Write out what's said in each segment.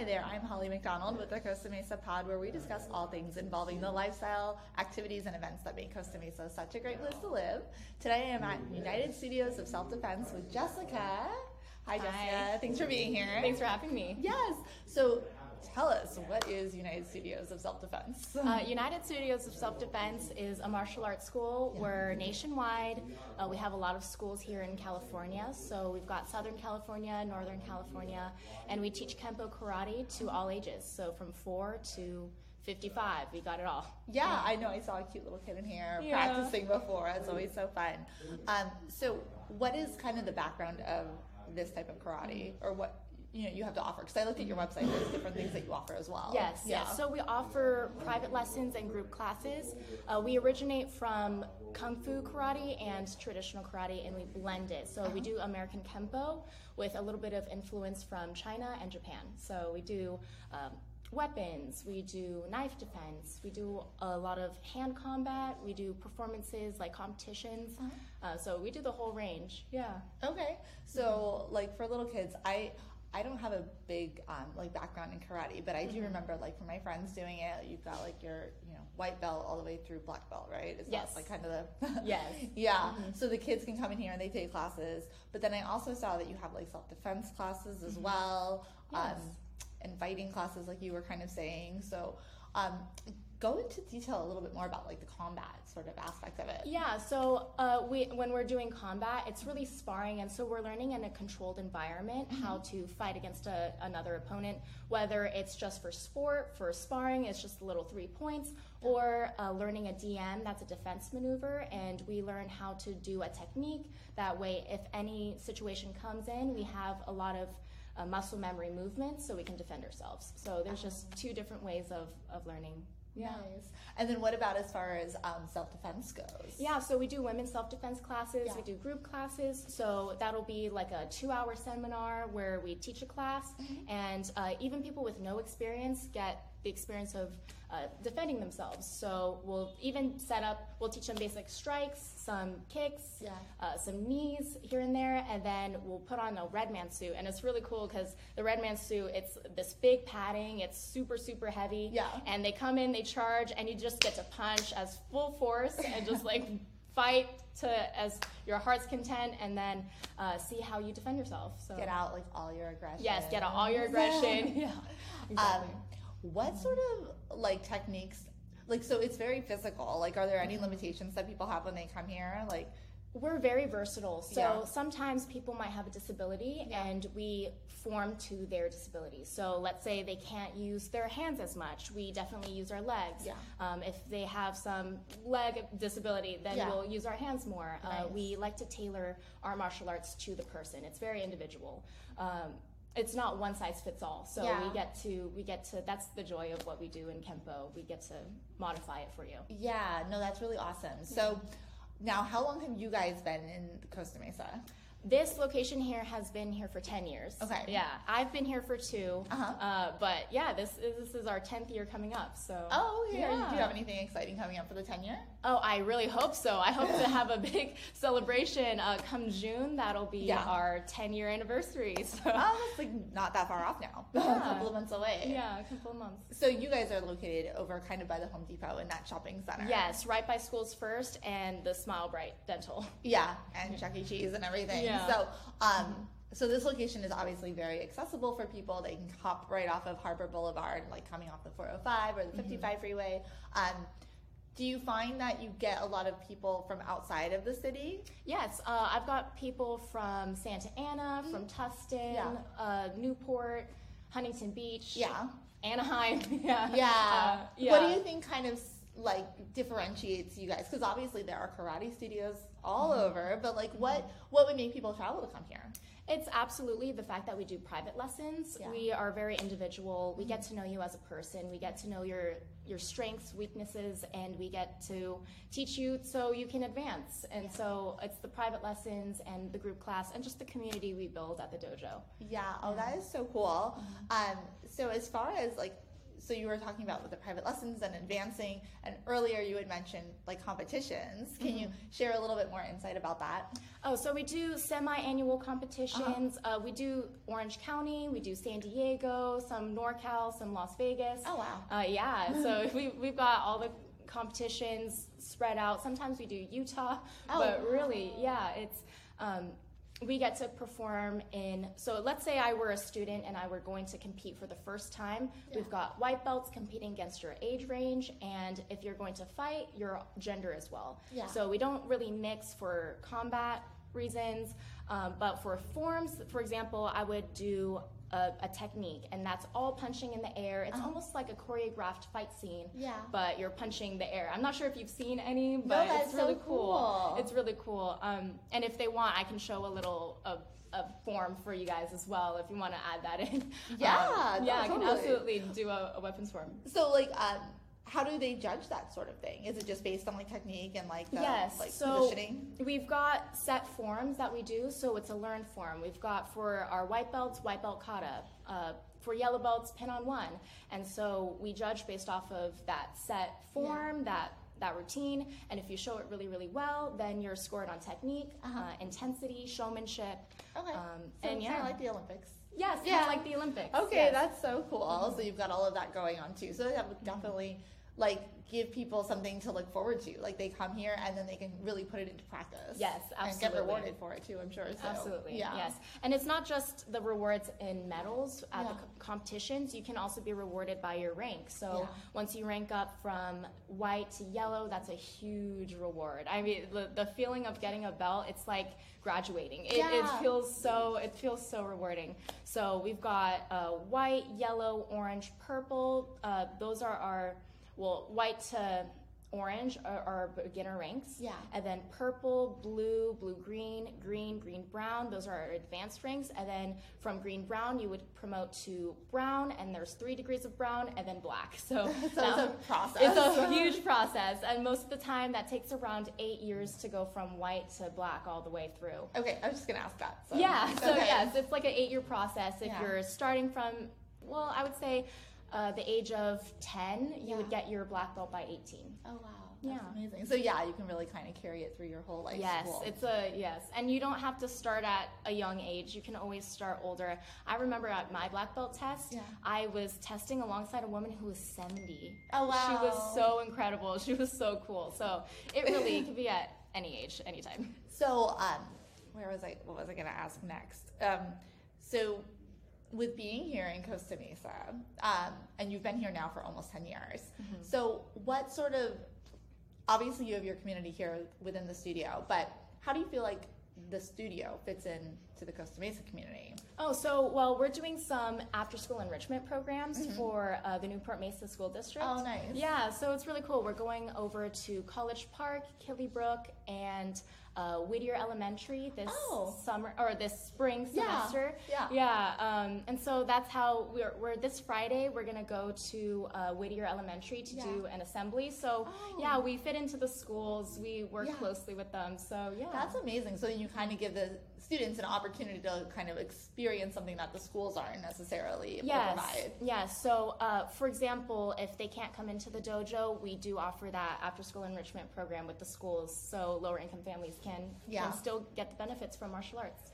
Hi there, I'm Holly McDonald with the Costa Mesa Pod, where we discuss all things involving the lifestyle, activities, and events that make Costa Mesa such a great place to live. Today I am at United Studios of Self Defense with Jessica. Hi, Jessica. Hi. Thanks for being here. Thanks for having me. Yes. So tell us, what is United Studios of Self Defense? Uh, United Studios of Self Defense is a martial arts school. We're nationwide. Uh, we have a lot of schools here in California. So we've got Southern California, Northern California, and we teach Kempo karate to all ages. So from four to 55, we got it all. Yeah, I know. I saw a cute little kid in here Yeah. practicing before. It's always so fun. Um, so, what is kind of the background of this type of karate, or what you know you have to offer? Because I looked at your website. There's different things that you offer as well. Yes, Yeah. yes. So we offer private lessons and group classes. Uh, we originate from Kung Fu karate and traditional karate, and we blend it. So we do American Kempo with a little bit of influence from China and Japan. So we do um, weapons, we do knife defense, we do a lot of hand combat, we do performances like competitions. Uh, so we do the whole range. Yeah. Okay. So, like for little kids, I I don't have a big um, like background in karate, but I Mm-hmm. do remember like from my friends doing it. You've got like your you know white belt all the way through black belt, right? Is Yes. that like kind of the Yes. yeah. So the kids can come in here and they take classes, but then I also saw that you have like self defense classes as well, Yes. um, and fighting classes, like you were kind of saying. So. Um, go into detail a little bit more about like the combat sort of aspect of it. Yeah, so uh, we, when we're doing combat, it's really sparring, and so we're learning in a controlled environment how to fight against a, another opponent, whether it's just for sport, for sparring, it's just a little three points, or uh, learning a DM, that's a defense maneuver, and we learn how to do a technique. That way, if any situation comes in, we have a lot of uh, muscle memory movements so we can defend ourselves. So there's just two different ways of, of learning. Yeah. Nice. And then what about as far as um, self defense goes? Yeah, so we do women's self defense classes, Yeah. we do group classes. So that'll be like a two hour seminar where we teach a class, Mm-hmm. and uh, even people with no experience get the experience of uh, defending themselves. So we'll even set up, we'll teach them basic strikes, some kicks, Yeah. uh, some knees here and there, and then we'll put on a red man suit. And it's really cool because the red man suit, it's this big padding, it's super, super heavy. Yeah. And they come in, they charge, and you just get to punch as full force and just like fight to as your heart's content, and then uh, see how you defend yourself. So Get out like all your aggression. Yes, get out all your aggression. yeah. Um, Exactly. What sort of like techniques? Like, so it's very physical. Like, are there any limitations that people have when they come here? Like, We're very versatile. So Yeah. sometimes people might have a disability Yeah. and we form to their disability. So let's say they can't use their hands as much. We definitely use our legs. Yeah. Um, if they have some leg disability, then we'll use our hands more. Uh, we like to tailor our martial arts to the person. It's very individual. Um, it's not one size fits all. So Yeah. we get to we get to that's the joy of what we do in Kempo. We get to modify it for you. yeah, no, that's really awesome. So, now how long have you guys been in Costa Mesa? This location here has been here for 10 years. Okay. Yeah, I've been here for 2 Uh-huh. Uh, but yeah, this is, this is our 10th year coming up. So. Oh, yeah. Yeah. Do you have anything exciting coming up for the 10 year? Oh, I really hope so. I hope to have a big celebration uh, come June. That'll be Yeah. our 10 year anniversary. So. Oh, it's like not that far off now. Yeah. a couple of months away. Yeah, a couple of months. So you guys are located over kind of by the Home Depot in that shopping center. Yes, right by SchoolsFirst and the Smile Bright Dental. Yeah, and Chuck E. Cheese and everything. Yeah. So, um, so this location is obviously very accessible for people. They can hop right off of Harbor Boulevard, like coming off the 405 or the 55 freeway. Um, do you find that you get a lot of people from outside of the city? Yes, uh, I've got people from Santa Ana, from Tustin, Yeah. uh, Newport, Huntington Beach. Yeah. Anaheim. Yeah. Yeah. Uh, yeah. What do you think kind of like differentiates you guys? Because obviously there are karate studios all Mm-hmm. over, but like what what would make people travel to come here? It's absolutely the fact that we do private lessons. Yeah. We are very individual. We get to know you as a person. We get to know your your strengths, weaknesses, and we get to teach you so you can advance. And so it's the private lessons and the group class and just the community we build at the dojo. Yeah. Oh, that is so cool. Mm-hmm. Um, so as far as like so you were talking about with the private lessons and advancing, and earlier you had mentioned like competitions. Can you share a little bit more insight about that? Oh, so we do semi-annual competitions. uh we do Orange County, we do San Diego, some NorCal, some Las Vegas. Oh, wow. Uh, yeah, so we we've got all the competitions spread out. Sometimes we do Utah, Oh, but really, yeah, it's. Um, we get to perform in so let's say i were a student and i were going to compete for the first time. We've got white belts competing against your age range and if you're going to fight your gender as well. Yeah. so we don't really mix for combat reasons um, but for forms for example i would do a, a technique and that's all punching in the air it's almost like a choreographed fight scene Uh-huh. Yeah. but you're punching the air i'm not sure if you've seen any but that's it's really so cool. it's really cool. Um, and if they want, I can show a little a, a form for you guys as well if you want to add that in. Yeah, Um, no, yeah, I can absolutely do a, a weapons form. So like, um, how do they judge that sort of thing? Is it just based on like technique and like the yes. like so positioning? we've got set forms that we do. So it's a learned form. We've got for our white belts, white belt kata. Uh, for yellow belts, Pinan one. And so we judge based off of that set form, that that routine. And if you show it really, really well, then you're scored on technique, Uh-huh. uh, intensity, showmanship. Okay. Um, so and kind yeah. of like the Olympics. Yes, Yeah. yeah, like the Olympics. Okay, yes. that's so cool. So you've got all of that going on too. So that would definitely like give people something to look forward to. Like they come here and then they can really put it into practice. Yes, absolutely. And get rewarded for it too. I'm sure. So, Absolutely. Yeah. Yes. And it's not just the rewards in medals at the Yeah. co- competitions. You can also be rewarded by your rank. So Yeah. once you rank up from white to yellow, that's a huge reward. I mean, the, the feeling of getting a belt, it's like graduating. It, it feels so. It feels so rewarding. So we've got uh, white, yellow, orange, purple. Uh, those are our well, white to orange are our beginner ranks. Yeah. And then purple, blue, blue green, green, green brown, those are our advanced ranks. And then from green brown, you would promote to brown, and there's three degrees of brown, and then black. So, So it's a process. It's a huge process, and most of the time that takes around eight years to go from white to black all the way through. Okay, I was just gonna ask that. So. Yeah, so Okay. yes, it's like an eight-year process. If Yeah. you're starting from, well, I would say uh, the age of 10, you would get your black belt by 18. Oh wow, that's Yeah. amazing. So yeah, you can really kind of carry it through your whole life. Yes, school. it's a yes, and you don't have to start at a young age. You can always start older. I remember at my black belt test, Yeah. I was testing alongside a woman who was seventy. Oh, wow! She was so incredible. She was so cool. So it really could be at any age, anytime. So, um, where was I? What was I going to ask next? Um, so, with being here in Costa Mesa, um, and you've been here now for almost ten years. Mm-hmm. So, what sort of? Obviously, you have your community here within the studio, but how do you feel like the studio fits in to the Costa Mesa community? Oh, so well, we're doing some after-school enrichment programs for uh, the Newport Mesa School District. Mm-hmm. Oh, nice. Yeah, so it's really cool. We're going over to College Park, Killybrooke, and uh, Whittier Elementary this Oh. summer or this spring Yeah, semester. yeah. Yeah. Um, and so that's how we're, we're this Friday. We're gonna go to uh, Whittier Elementary to Yeah. do an assembly. So Oh. yeah, we fit into the schools. We work Yeah. closely with them. So yeah, That's amazing. So you kind of give the students an opportunity to kind of experience something that the schools aren't necessarily able to Yes. provide. Yes. So, uh, for example, if they can't come into the dojo, we do offer that after school enrichment program with the schools so lower income families can, Yeah. can still get the benefits from martial arts.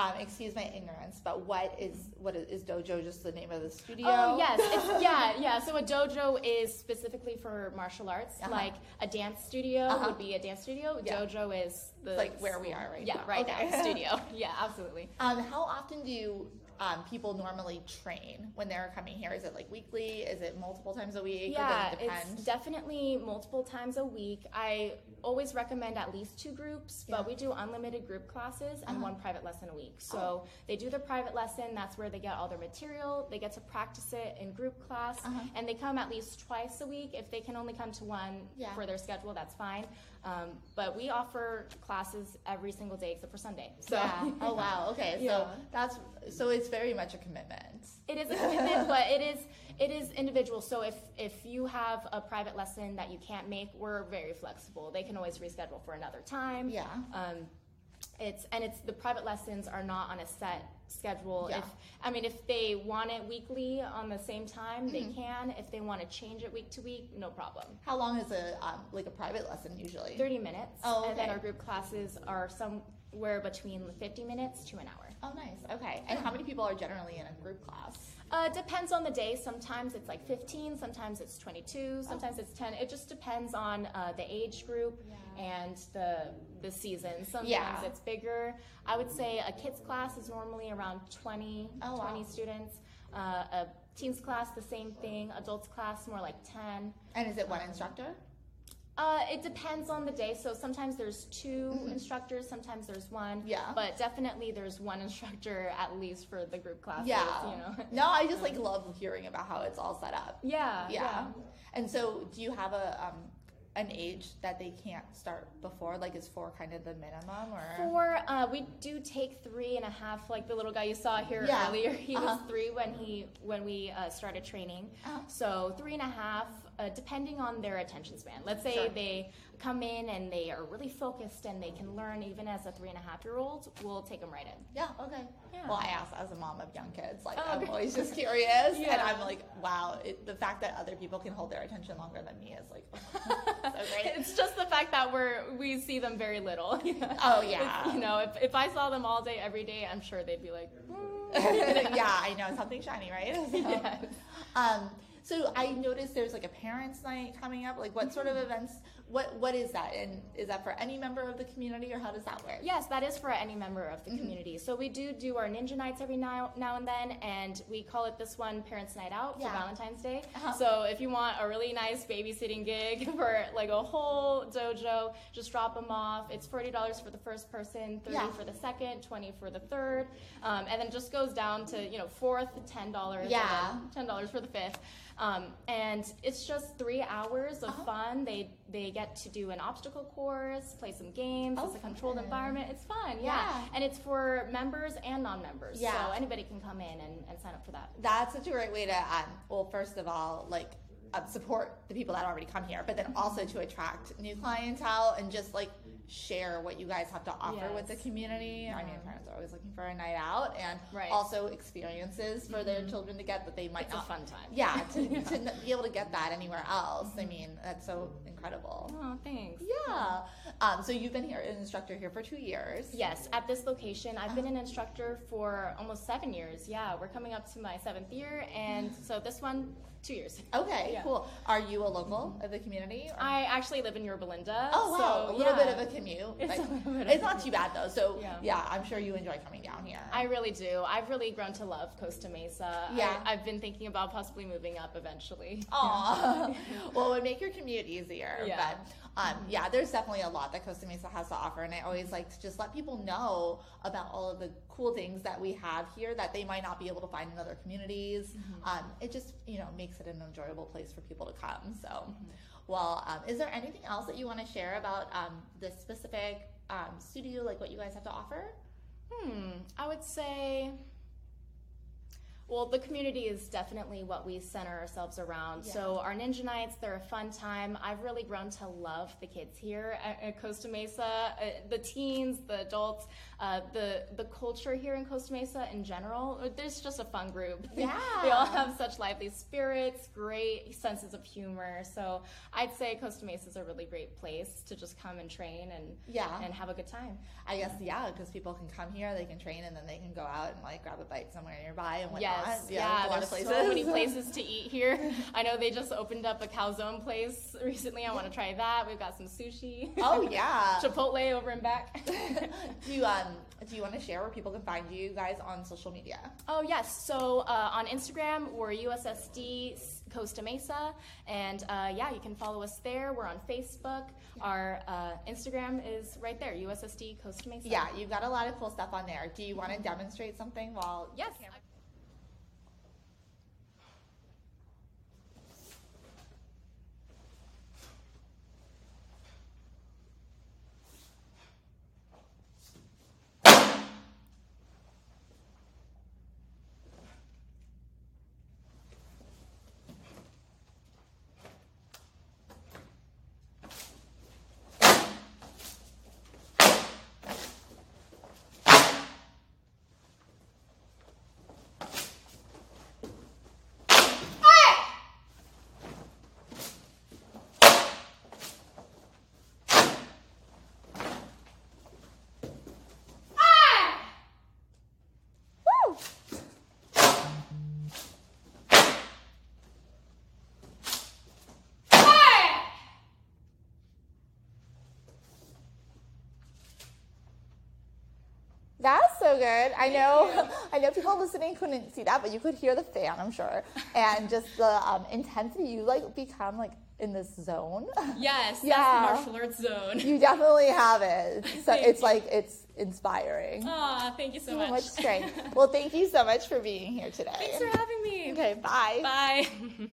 Um, excuse my ignorance, but what is what is, is dojo? Just the name of the studio? Oh, yes. It's, yeah, yeah. So, a dojo is specifically for martial arts. Uh-huh. Like a dance studio Uh-huh. would be a dance studio. Yeah. Dojo is the. It's like where we are right now. yeah, now. right Okay. now. Studio. Yeah, absolutely. Um, how often do you, um, people normally train when they're coming here? Is it like weekly? Is it multiple times a week? Yeah, it it's definitely multiple times a week. I always recommend at least two groups, Yeah. but we do unlimited group classes and Uh-huh. one private lesson a week. So they do the private lesson, that's where they get all their material. They get to practice it in group class, Uh-huh. and they come at least twice a week. If they can only come to one Yeah. for their schedule, that's fine. Um, but we offer classes every single day except for Sunday. So yeah. Oh wow. Okay. So that's so it's very much a commitment. It is a commitment, but it is it is individual. So if if you have a private lesson that you can't make, we're very flexible. They can always reschedule for another time. Yeah. Um, it's and it's the private lessons are not on a set schedule. Yeah. If I mean, if they want it weekly on the same time, they Mm-hmm. can. If they want to change it week to week, no problem. How long is a um, like a private lesson usually? 30 minutes. Oh, okay. And then our group classes are somewhere between 50 minutes to an hour. Oh, nice. Okay. And how many people are generally in a group class? Uh, depends on the day. Sometimes it's like 15, sometimes it's 22, sometimes it's 10. It just depends on uh, the age group and the the season. Sometimes Yeah. it's bigger. I would say a kids class is normally around 20, Oh, wow. students. Uh, a teens class, the same thing. Adults class, more like 10. And is it one instructor? Uh, it depends on the day. So sometimes there's 2 instructors, sometimes there's one. Mm-hmm. Yeah. But definitely there's one instructor at least for the group classes. Yeah. You know. No, I just like love hearing about how it's all set up. Yeah. Yeah. And so, do you have a um, an age that they can't start before? Like, is four kind of the minimum, or? Four, uh, we do take three and a half. Like the little guy you saw here Yeah. earlier, he Uh-huh. was three when he when we uh, started training. Uh-huh. So three and a half, uh, depending on their attention span. Let's say Sure. they come in and they are really focused and they can learn even as a three and a half year old. We'll take them right in. Yeah. Okay. Yeah. Well, I ask as a mom of young kids. Like, Oh, I'm okay. always just curious, and I'm like, wow, it, the fact that other people can hold their attention longer than me is like so great. It's just the fact that we're we see them very little. Oh, It's, yeah. you know, if, if I saw them all day every day, I'm sure they'd be like. "Hmm." yeah, I know something shiny, right? So, Yes. Um, so I noticed there's like a parents' night coming up. Like, what sort of mm-hmm. events? What what is that? And is that for any member of the community, or how does that work? Yes, that is for any member of Mm-hmm. the community. So we do do our ninja nights every now now and then, and we call it this one Parents Night Out for Valentine's Day. Uh-huh. So if you want a really nice babysitting gig for like a whole dojo, just drop them off. It's forty dollars for the first person, thirty Yeah. for the second, twenty for the third, um, and then just goes down to you know fourth ten dollars, Yeah. ten dollars for the fifth. Um, and it's just three hours of Uh-huh. fun. They they get to do an obstacle course, play some games. Oh, it's a controlled fun. environment. It's fun, yeah. Yeah. And it's for members and non-members. Yeah. So anybody can come in and, and sign up for that. That's such a great way to, um, well, first of all, like uh, support the people that already come here, but then also to attract new clientele and just like share what you guys have to offer with the Yes. community. I mean, Yeah. parents are always looking for a night out and Right. also experiences for their children to get that they might It's a not. fun time. Yeah, to, to n- be able to get that anywhere else. I mean, that's so incredible. Oh, thanks. Yeah. Um, so you've been here, an instructor here for two years. Yes, at this location, I've been an instructor for almost seven years. Yeah, we're coming up to my seventh year, and so this one, two years. Okay, Yeah. cool. Are you a local of the community? or- I actually live in Yorba Linda. Oh wow, so, a little yeah. bit of a commute. It's a little bit it's not too bad though. So yeah. Yeah. I'm sure you enjoy coming down here. I really do. I've really grown to love Costa Mesa. Yeah. I, I've been thinking about possibly moving up eventually. Aw. well, it would make your commute easier. Yeah. But um, yeah, there's definitely a lot that Costa Mesa has to offer, and I always like to just let people know about all of the cool things that we have here that they might not be able to find in other communities. Mm-hmm. Um, it just you know makes it an enjoyable place for people to come. So, Mm-hmm. well, um, is there anything else that you want to share about um, this specific um, studio, like what you guys have to offer? Hmm. I would say. Well, the community is definitely what we center ourselves around. Yeah. So our ninja nights, they're a fun time. I've really grown to love the kids here at, at Costa Mesa, uh, the teens, the adults, uh, the the culture here in Costa Mesa in general. There's just a fun group. Yeah. we all have such lively spirits, great senses of humor. So I'd say Costa Mesa is a really great place to just come and train and Yeah. and have a good time. I guess yeah, because people can come here, they can train, and then they can go out and like grab a bite somewhere nearby and whatnot. Yes, yeah, yeah, there's lot of places. so many places to eat here. I know they just opened up a calzone place recently. I want to try that. We've got some sushi. oh yeah. Chipotle over and back. do you um do you want to share where people can find you guys on social media? oh yes, so uh, on Instagram we're USSD Costa Mesa, and uh, yeah, you can follow us there. We're on Facebook. Our uh, Instagram is right there, USSD Costa Mesa. Yeah, you've got a lot of cool stuff on there. Do you want to demonstrate something while Yes. That's so good. I know. I know people listening couldn't see that, but you could hear the fan, I'm sure, and just the um, intensity. You like become like in this zone. Yes, Yeah. that's the martial arts zone. You definitely have it. So it's you. like it's inspiring. Aw, thank you so, so much. much strength. Well, thank you so much for being here today. Thanks for having me. Okay, bye. Bye.